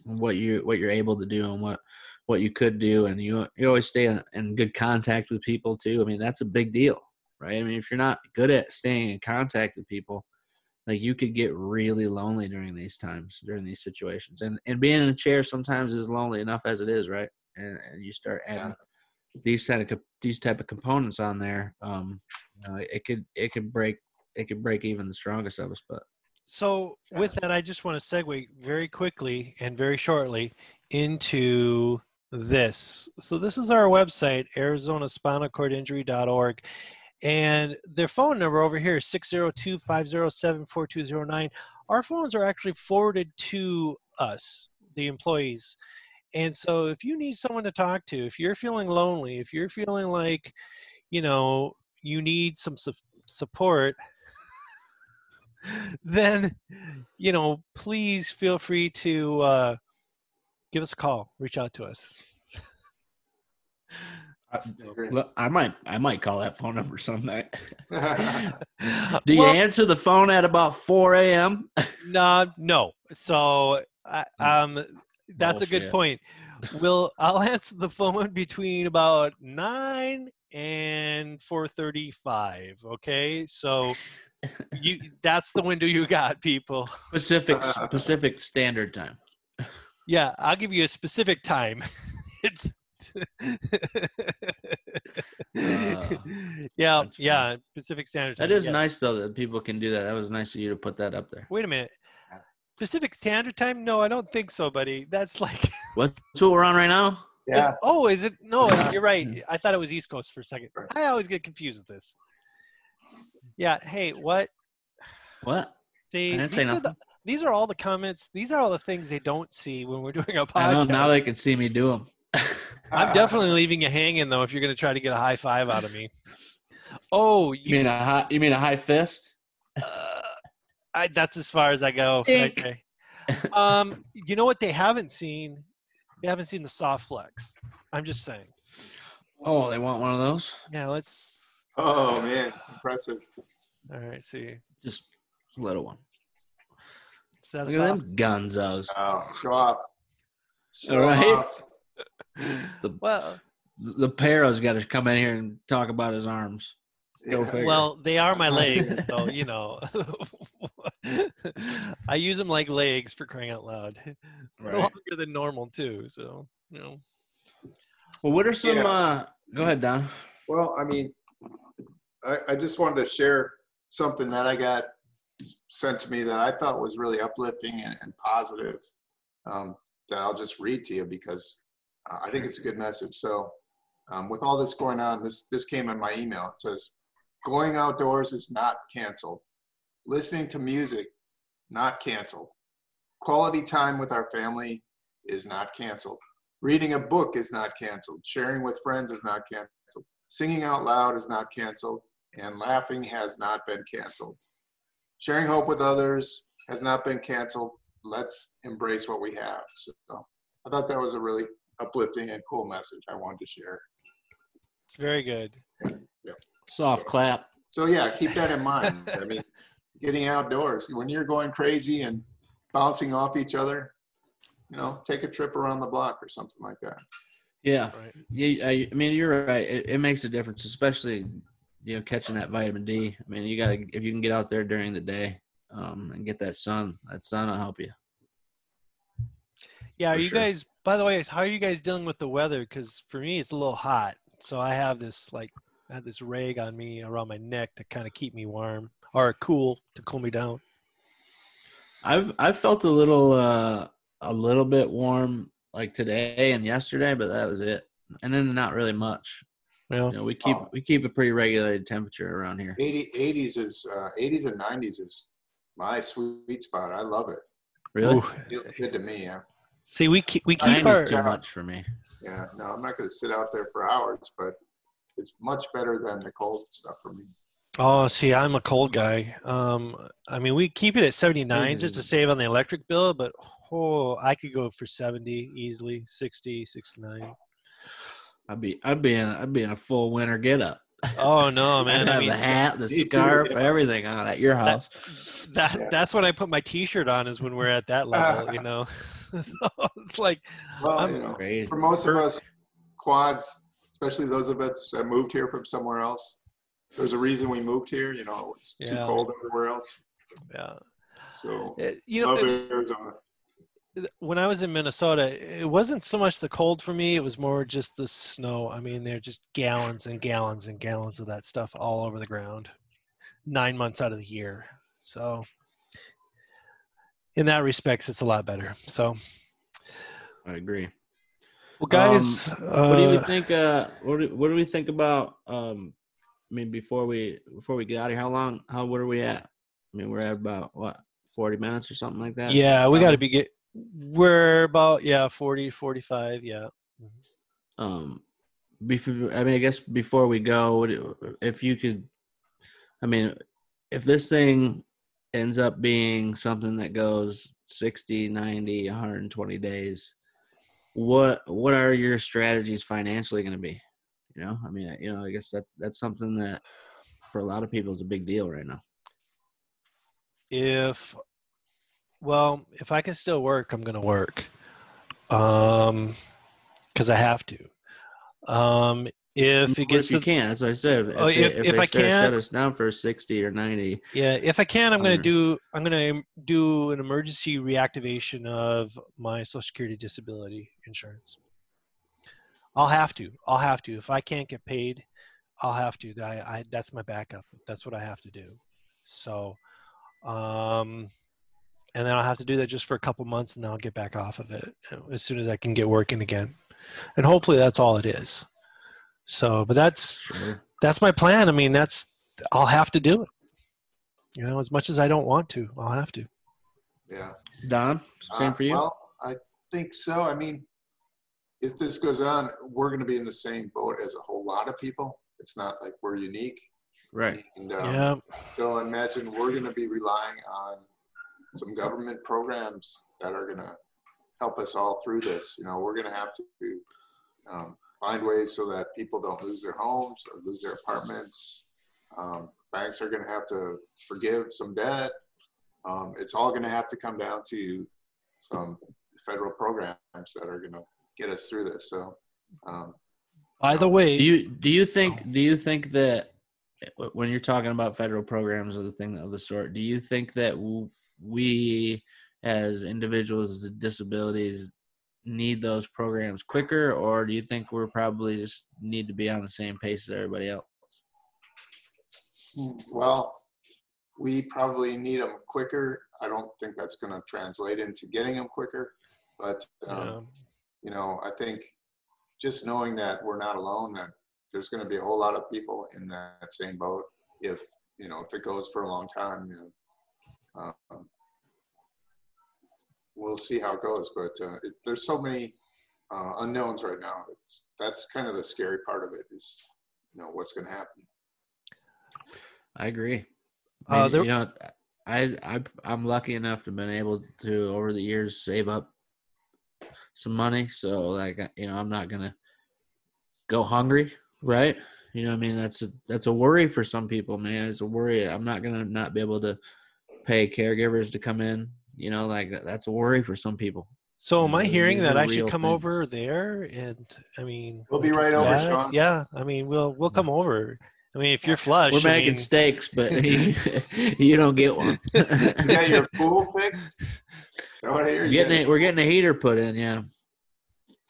what you what you're able to do and what what you could do, and you you always stay in, in good contact with people too. I mean, that's a big deal, right? I mean, if you're not good at staying in contact with people, like you could get really lonely during these times, during these situations, and and being in a chair sometimes is lonely enough as it is, right? And, and you start adding these kind of these type of components on there, um, you know, it could it could break it could break even the strongest of us, but. So with that, I just want to segue very quickly and very shortly into this. So this is our website, arizonaspinalcordinjury.org. And their phone number over here is 602-507-4209. Our phones are actually forwarded to us, the employees. And so if you need someone to talk to, if you're feeling lonely, if you're feeling like, you know, you need some su- support, then you know please feel free to uh, give us a call reach out to us Great. Look, I might I might call that phone number some night. Do you Well- answer the phone at about four a.m.? no no so I um that's a good point we'll i'll answer the phone between about 9 and 4.35 okay so you that's the window you got people Pacific Pacific Standard Time. yeah i'll give you a specific time it's yeah yeah pacific standard time That is yeah. nice though that people can do that. That was nice of you to put that up there. wait a minute Yeah. pacific standard time no i don't think so buddy that's like What's what we're on right now? yeah, oh is it no you're Hmm. right i thought it was east coast for a second i always get confused with this yeah hey what What? see I didn't these, say are nothing. the, these are all the comments these are all the things they don't see when we're doing a I know podcast now they can see me do them. i'm definitely leaving you hanging though if you're going to try to get a high five out of me oh You you mean a high? You mean a high fist? Uh, I, that's as far as I go. Dink. Okay. Um, you know what they haven't seen? They haven't seen the soft flex. I'm just saying. Oh, they want one of those? Yeah, let's. Oh man, impressive. All right, see. Just a little one. Is that a Look at soft? them gunzos. Oh, show off. Show All right. off. The Well, the Paro's got to come in here and talk about his arms. Go Yeah. figure. well, they are my legs, so you know. I use them like legs for crying out loud. Right. Longer than normal too, so you know. Well, what are some? Yeah. uh Go ahead, Don. Well, I mean, I, I just wanted to share something that I got sent to me that I thought was really uplifting and, and positive. Um, that I'll just read to you because I think it's a good message. So, um, with all this going on, this this came in my email. It says, "Going outdoors is not canceled. Listening to music, not canceled. Quality time with our family is not canceled. Reading a book is not canceled. Sharing with friends is not canceled. Singing out loud is not canceled. And laughing has not been canceled. Sharing hope with others has not been canceled. Let's embrace what we have. So I thought that was a really uplifting and cool message I wanted to share. It's very good. Soft clap. So yeah, keep that in mind. I mean, getting outdoors when you're going crazy and bouncing off each other, you know, take a trip around the block or something like that. Yeah. Right. Yeah, I, I mean you're right. It, it makes a difference, especially you know catching that vitamin D. I mean you got to if you can get out there during the day um, and get that sun. That sun will help you. Yeah, are you sure. guys? By the way, how are you guys dealing with the weather? Because for me, it's a little hot, so I have this like I have this rag on me around my neck to kind of keep me warm or cool to cool me down. I've I've felt a little uh, a little bit warm like today and yesterday, but that was it. And then not really much. Well, You know, we keep Oh. we keep a pretty regulated temperature around here. 80, 80s is uh, 80s and 90s is my sweet spot. I love it. Really? Ooh. Feels good to me. Yeah. See, we keep we keep our too much for me. Yeah. No, I'm not going to sit out there for hours, but it's much better than the cold stuff for me. Oh, see, I'm a cold guy. Um, I mean, we keep it at 79 just to Mm. save on the electric bill, but oh, I could go for 70 easily, 60, 69. I'd be I'd be in I'd be in a full winter get up. Oh no, I'd man! I have mean, the hat, the Me too, scarf, yeah. everything on at your house. that Yeah. that's when I put my T-shirt on is when we're at that level, you know. so it's like, Well, I'm you know, Crazy. for most of us quads, especially those of us that moved here from somewhere else, there's a reason we moved here. You know, it's too Yeah. cold everywhere else. yeah, So Uh, you know, love it- Arizona. When I was in Minnesota, it wasn't so much the cold for me; it was more just the snow. I mean, there are just gallons and gallons and gallons of that stuff all over the ground, nine months out of the year. So, in that respects, it's a lot better. So, I agree. well, guys, What do you uh, think? Uh, what do, what do we think about? Um, I mean, before we before we get out of here, how long? How what are we at? I mean, we're at about what forty minutes or something like that. yeah, we got to be get. We're about yeah 40, 45, yeah. um before i mean i guess before we go if you could i mean if this thing ends up being something that goes 60 90 120 days what what are your strategies financially going to be you know i mean you know i guess that that's something that for a lot of people is a big deal right now if well if i can still work i'm gonna work. Um because i have to. Um if it gets if you to, can that's what i said. If, Oh, if- if, if I can't- shut us down for 60 or 90 yeah if i can i'm gonna do i'm gonna do an emergency reactivation of my social security disability insurance. I'll have to i'll have to. If i can't get paid i'll have to. I, I that's my backup. That's what i have to do. So um and then i'll have to do that just for a couple months and then i'll get back off of it as soon as i can get working again and hopefully that's all it is so but that's sure that's my plan. I mean, that's I'll have to do it. You know, as much as I don't want to, I'll have to. Yeah. don same Uh, for you Well, I think so. I mean, if this goes on, we're going to be in the same boat as a whole lot of people. It's not like we're unique. right And, um, yeah, So imagine we're going to be relying on some government programs that are going to help us all through this. You know, we're going to have to um, find ways so that people don't lose their homes or lose their apartments. Um, banks are going to have to forgive some debt. Um, it's all going to have to come down to some federal programs that are going to get us through this. So, um, by the way, Do you do you think do you think that when you're talking about federal programs or the thing of the sort, do you think that w- we as individuals with disabilities need those programs quicker, or do you think we're probably just need to be on the same pace as everybody else? Well, we probably need them quicker. I don't think that's going to translate into getting them quicker, but um, yeah, you know, I think just knowing that we're not alone, that there's going to be a whole lot of people in that same boat. If you know, if it goes for a long time, you know, um, we'll see how it goes. But uh, it, there's so many uh, unknowns right now. That's, that's kind of the scary part of it. Is you know what's going to happen. I agree. Uh, I there- you know, I I I'm lucky enough to have been able to over the years save up some money, so like you know, I'm not gonna go hungry, right? You know, what I mean, that's a that's a worry for some people, man. It's a worry. I'm not gonna not be able to pay caregivers to come in. You know, like that- that's a worry for some people. so am I know, hearing that I should come things. over there? And I mean, We'll be right over, bad? Shawn. Yeah, I mean, we'll we'll come over. I mean, if you're flush, We're I making mean, steaks, but you don't get one. You got your pool fixed? Is that what I? We're getting got- it, we're getting a heater put in, yeah.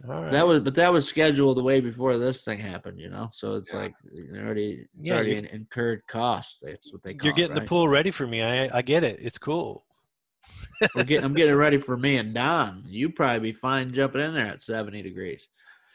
All right. That was, but that was scheduled the way before this thing happened, you know. So it's Yeah. like you know, already, it's Yeah, already you- an incurred cost. That's what they call you're it, getting right? the pool ready for me. I I get it. It's cool. We're getting, I'm getting ready for me and Don. You probably be fine jumping in there at 70 degrees.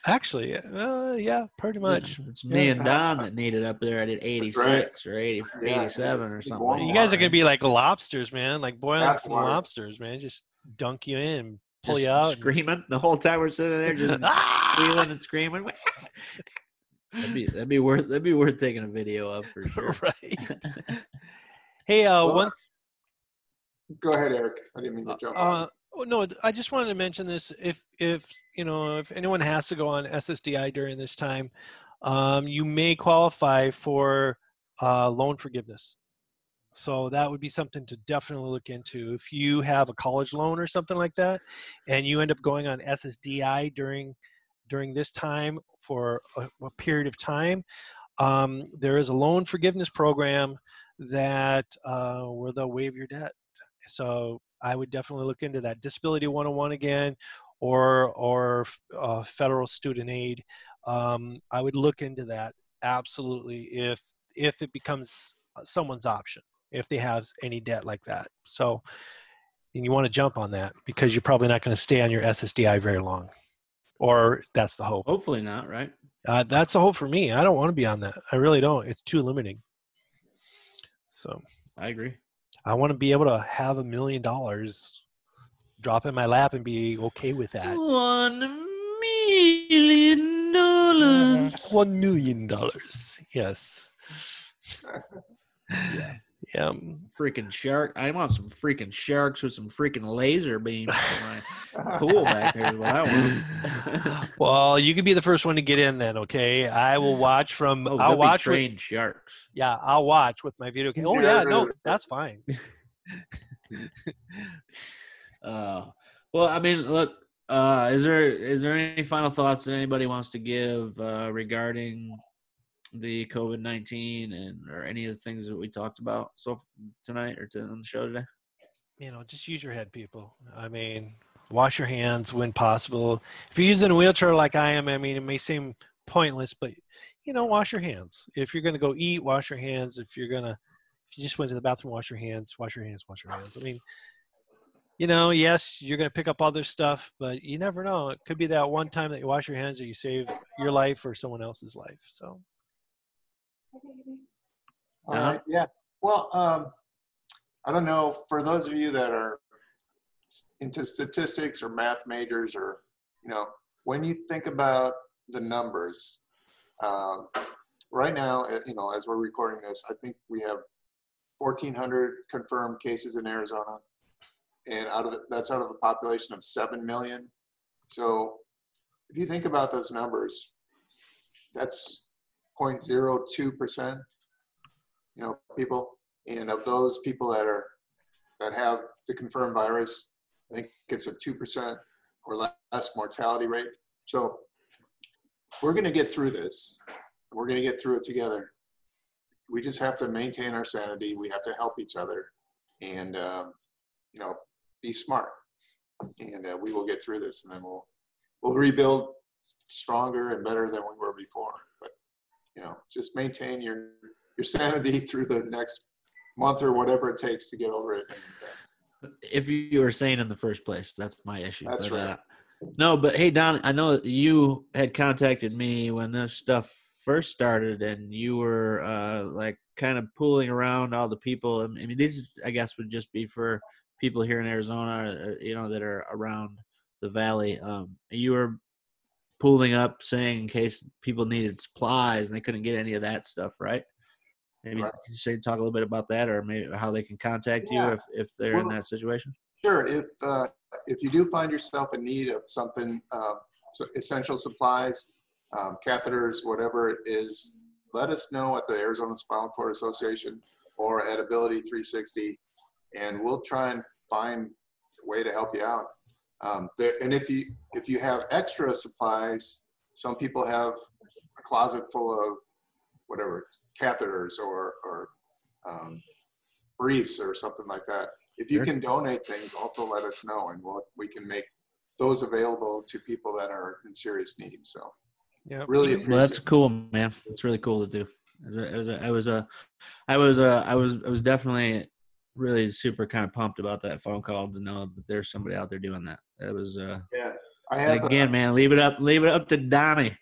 Actually, uh, yeah, pretty much. Yeah, it's me Yeah. and Don that need it up there at 86 or 80, Yeah, 87 or something. like You guys are gonna be like lobsters, man. Like boiling That's some water. lobsters, man. Just dunk you in, pull Just you out. and- screaming the whole time we're sitting there, just Ah! squealing and screaming. That'd be that'd be worth that'd be worth taking a video of for sure. right. Hey, uh, Well, one. Go ahead, Eric. I didn't mean to jump Uh, on. oh, no, I just wanted to mention this. If if you know if anyone has to go on SSDI during this time, um, you may qualify for uh, loan forgiveness. So that would be something to definitely look into. If you have a college loan or something like that, and you end up going on SSDI during during this time for a, a period of time, um, there is a loan forgiveness program that uh, where they'll waive your debt. So I would definitely look into that. Disability 101 again, or or uh, federal student aid. Um, I would look into that absolutely if if it becomes someone's option if they have any debt like that. So and you want to jump on that because you're probably not going to stay on your SSDI very long, or that's the hope. Hopefully not, right? Uh, that's the hope for me. I don't want to be on that. I really don't. It's too limiting. So I agree. I want to be able to have a million dollars drop in my lap and be okay with that. One million dollars. One million dollars. Yes. Yeah. Yeah. Freaking shark! I want some freaking sharks with some freaking laser beams in my pool back there. Is what I want. Well, you could be the first one to get in then, okay? I will watch from Oh, I'll they'll be watch with, trained sharks. yeah, I'll watch with my video. ca- Oh Yeah, yeah, no, that's fine. Uh, well, I mean, look. Uh, is there is there any final thoughts that anybody wants to give uh, regarding the COVID nineteen and or any of the things that we talked about so tonight or to, on the show today? You know, just use your head, people. I mean, wash your hands when possible. If you're using a wheelchair like I am, I mean, it may seem pointless, but you know, wash your hands. If you're gonna go eat, wash your hands. If you're gonna, if you just went to the bathroom, wash your hands. Wash your hands. Wash your hands. I mean, you know, yes, you're gonna pick up other stuff, but you never know. It could be that one time that you wash your hands that you save your life or someone else's life. So. All Uh-huh. right. Yeah. Well, um, I don't know. For those of you that are into statistics or math majors, or you know, when you think about the numbers, um, right now, uh, you know, as we're recording this, I think we have 1,400 confirmed cases in Arizona, and out of that's out of a population of seven million. So, if you think about those numbers, that's 0.02 percent you know, people. And of those people that are, that have the confirmed virus, I think it's a 2% or less mortality rate. So we're going to get through this. We're going to get through it together. We just have to maintain our sanity. We have to help each other and, um, you know, be smart. And uh, we will get through this and then we'll, we'll rebuild stronger and better than we were before. But, you know, just maintain your, your sanity through the next month or whatever it takes to get over it. Uh, If you were saying in the first place, that's my issue. That's but, right. Uh, no, but hey, Don, I know that you had contacted me when this stuff first started, and you were uh, like kind of pooling around all the people. I mean, these I guess would just be for people here in Arizona, uh, you know, that are around the valley. Um, you were pooling up, saying in case people needed supplies and they couldn't get any of that stuff, right? Maybe Right. can you say talk a little bit about that, or maybe how they can contact Yeah. you if if they're in that situation. Sure. If uh, if you do find yourself in need of something, uh, so essential supplies, um, catheters, whatever it is, let us know at the Arizona Spinal Cord Association or at Ability 360, and we'll try and find a way to help you out. Um, there, and if you if you have extra supplies, some people have a closet full of whatever catheters or or um, briefs or something like that. If you Sure. can donate things, also let us know, and we'll, we can make those available to people that are in serious need. So Yeah. really appreciate. Well, that's cool, man. It's really cool to do. It was a, it was a, I was a, I was a, I was, I was definitely really super kind of pumped about that phone call to know that there's somebody out there doing that. It was, uh, Yeah, I have uh, again, man, leave it up. Leave it up to Donnie.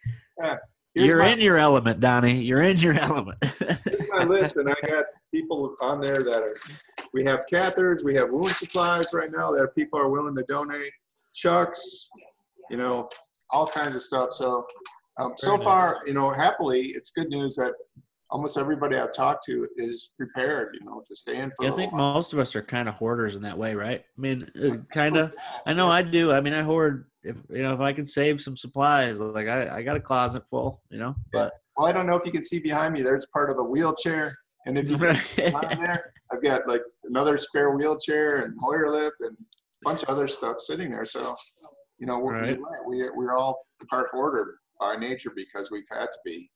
You're my- in your element, Donnie. You're in your element. My list, and I got people on there that are. We have catheters, we have wound supplies right now that people are willing to donate. Chucks, you know, all kinds of stuff. So, um, so Very far, you know, happily, it's good news that almost everybody I've talked to is prepared. You know, to stay in for. I think while. most of us are kind of hoarders in that way, right? I mean, uh, kind of. I know I do. I mean, I hoard. If you know, if I can save some supplies, like I, I got a closet full, you know. But Well, I don't know if you can see behind me. There's part of a wheelchair, and if you can behind there, I've got like another spare wheelchair and Hoyer lift and a bunch of other stuff sitting there. So, you know, we're, Right. you're we're all part hoarder by nature because we've had to be.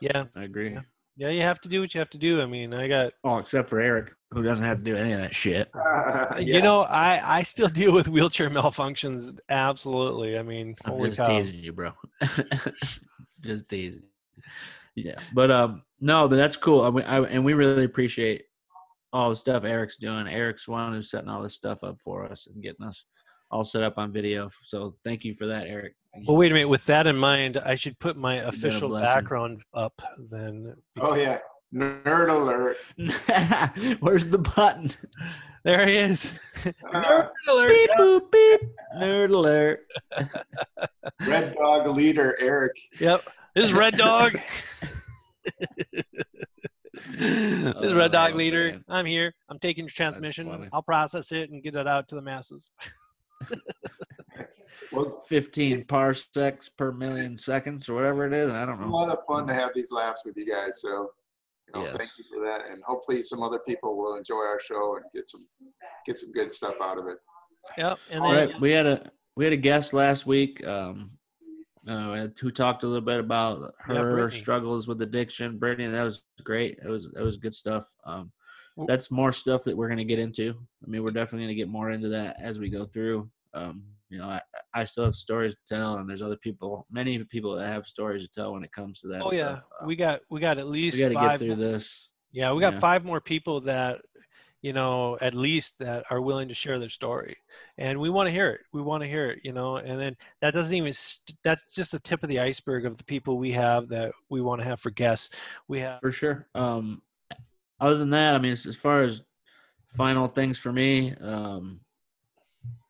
Yeah, I agree. Yeah. yeah, you have to do what you have to do. I mean, I got Oh, except for Eric, who doesn't have to do any of that shit. you know, I I still deal with wheelchair malfunctions. Absolutely. I mean, I'm just cow. teasing you, bro. just teasing. Yeah, but um, no, but that's cool. I, mean, I, and we really appreciate all the stuff Eric's doing. Eric's one who's setting all this stuff up for us and getting us all set up on video. So thank you for that, Eric. Well, wait a minute. With that in mind, I should put my official background up then. oh yeah, nerd alert. Where's the button? There he is. Uh, Nerd alert. beep boop beep. Nerd alert. Red dog leader Eric. Yep. This is Red Dog. this is Red Dog Oh, Leader. man. I'm here. I'm taking your transmission. I'll process it and get it out to the masses. Well, 15 parsecs per million seconds or whatever it is. I don't know. a lot of fun to have these laughs with you guys. So, you know, Yes. thank you for that, and hopefully some other people will enjoy our show and get some get some good stuff out of it. Yep. And All then right, we had a we had a guest last week um, uh, who talked a little bit about her Brittany. struggles with addiction. Brittany, that was great. That was that was good stuff. Um, W- that's more stuff that we're going to get into. I mean, we're definitely going to get more into that as we go through. Um, you know, I, I still have stories to tell, and there's other people, many people that have stories to tell when it comes to that. oh yeah. Uh, we got we got at least we got to get five. through this. Yeah, we got Yeah. five more people that, you know, at least that are willing to share their story, and we want to hear it. We want to hear it, you know. And then that doesn't even. St- that's just the tip of the iceberg of the people we have that we want to have for guests. We have. for sure. Um, other than that, I mean, as, far as final things for me, um,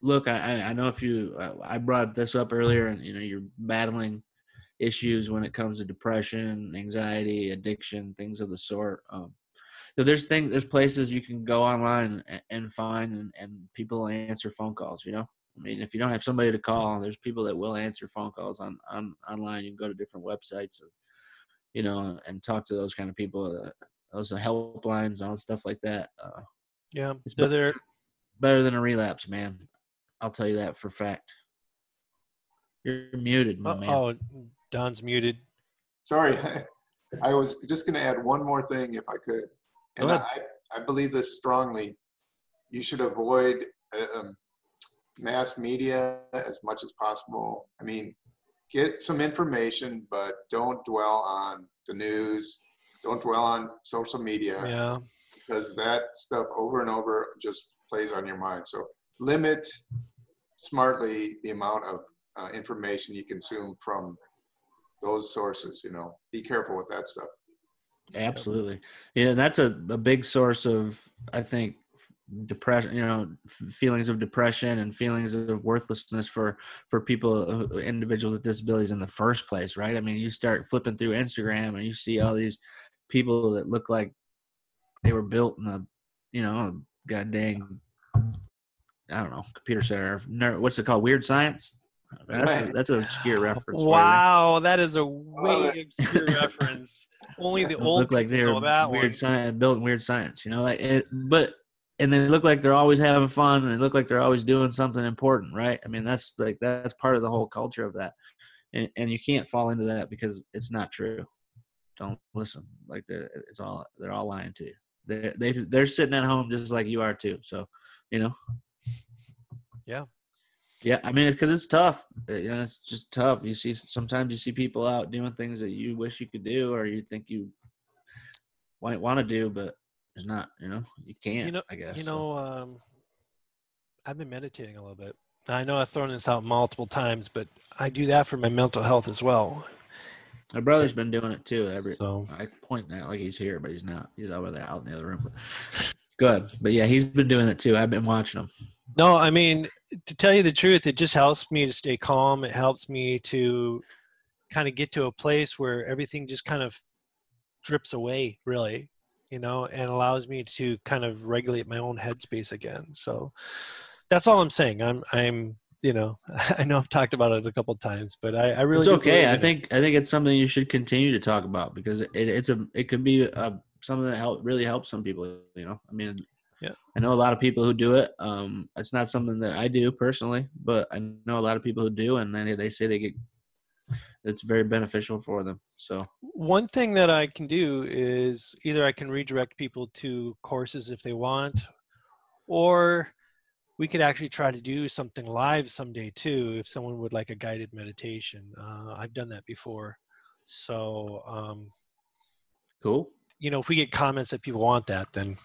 look, I, I- know if you, I- brought this up earlier, and you know, you're battling issues when it comes to depression, anxiety, addiction, things of the sort. Um, so there's things, there's places you can go online and, find, and, and people answer phone calls. You know, I mean, if you don't have somebody to call, there's people that will answer phone calls on on online. You can go to different websites. And, you know, and talk to those kind of people, those helplines, and all stuff like that. Uh, Yeah, It's they're there. better than a relapse, man. I'll tell you that for a fact. You're muted, my man. Oh, Don's muted. Sorry, I was just going to add one more thing if I could. And I, I believe this strongly. You should avoid uh, um, mass media as much as possible. I mean, get some information, but don't dwell on the news. Don't dwell on social media Yeah. because that stuff over and over just plays on your mind. So limit smartly the amount of uh, information you consume from those sources. You know, be careful with that stuff. Absolutely. Yeah, that's a, a big source of, I think, depression, you know, feelings of depression and feelings of worthlessness for, for people, uh, individuals with disabilities in the first place, right? I mean, you start flipping through Instagram and you see all these people that look like they were built in a, you know, god dang, I don't know, computer center, ner- what's it called? Weird science? That's, a, that's an obscure reference. Wow, that is a Love way obscure reference. Only the old look like they're that weird one. science, built in weird science, you know. Like, it, but and they look like they're always having fun, and they look like they're always doing something important, right? I mean, that's like that's part of the whole culture of that, and and you can't fall into that because it's not true. Don't listen. Like they're- it's all they're all lying to you. They they they're sitting at home just like you are too. So, you know. Yeah. Yeah, I mean, it's because it's tough. Uh, You know, it's just tough. You see, sometimes you see people out doing things that you wish you could do, or you think you might want to do, but it's not. You know, you can't. You know- I guess. You so. know, um, I've been meditating a little bit, I know I've thrown this out multiple times, but I do that for my mental health as well. My brother's been doing it too. Every So I point out like he's here, but he's not. He's over there out in the other room. Good, but yeah, he's been doing it too. I've been watching him. no, I mean to tell you the truth, it just helps me to stay calm. It helps me to kind of get to a place where everything just kind of drips away, really, you know, and allows me to kind of regulate my own headspace again. So that's all I'm saying. I'm, I'm, you know, I know I've talked about it a couple of times, but I, I really it's okay. I in it. think I think it's something you should continue to talk about because it, it's a it could be a, something that help really helps some people. You know, I mean, Yeah. I know a lot of people who do it. Um, it's not something that I do personally, but I know a lot of people who do, and then they say they get it's very beneficial for them. So one thing that I can do is either I can redirect people to courses if they want, or we could actually try to do something live someday too if someone would like a guided meditation. Uh, I've done that before. So, um, cool. you know, if we get comments that people want that, then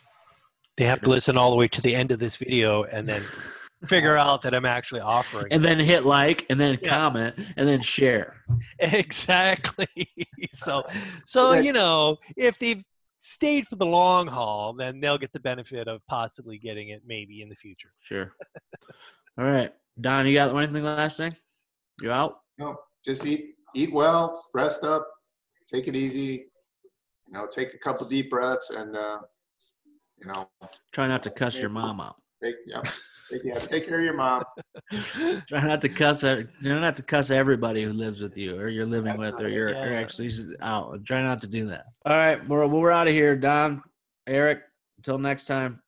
they have to listen all the way to the end of this video and then figure out that I'm actually offering. And then hit like, and then Yeah. comment, and then share. exactly so so you know if they've stayed for the long haul then they'll get the benefit of possibly getting it maybe in the future Sure. All right, Don, you got anything last thing? You out? No, just eat, eat well, rest up, take it easy. You know, take a couple deep breaths and, uh, you know, Try not to cuss your mom out. take, yeah, take, yeah, take care of your mom. Try not to cuss. Try not to cuss everybody who lives with you, or you're living That's with, or you're, Yeah. or actually out. Try not to do that. All right, we're we're out of here, Don, Eric. Until next time.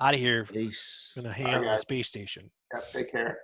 out of here Peace. gonna hang Bye, out on the space station Yeah, take care.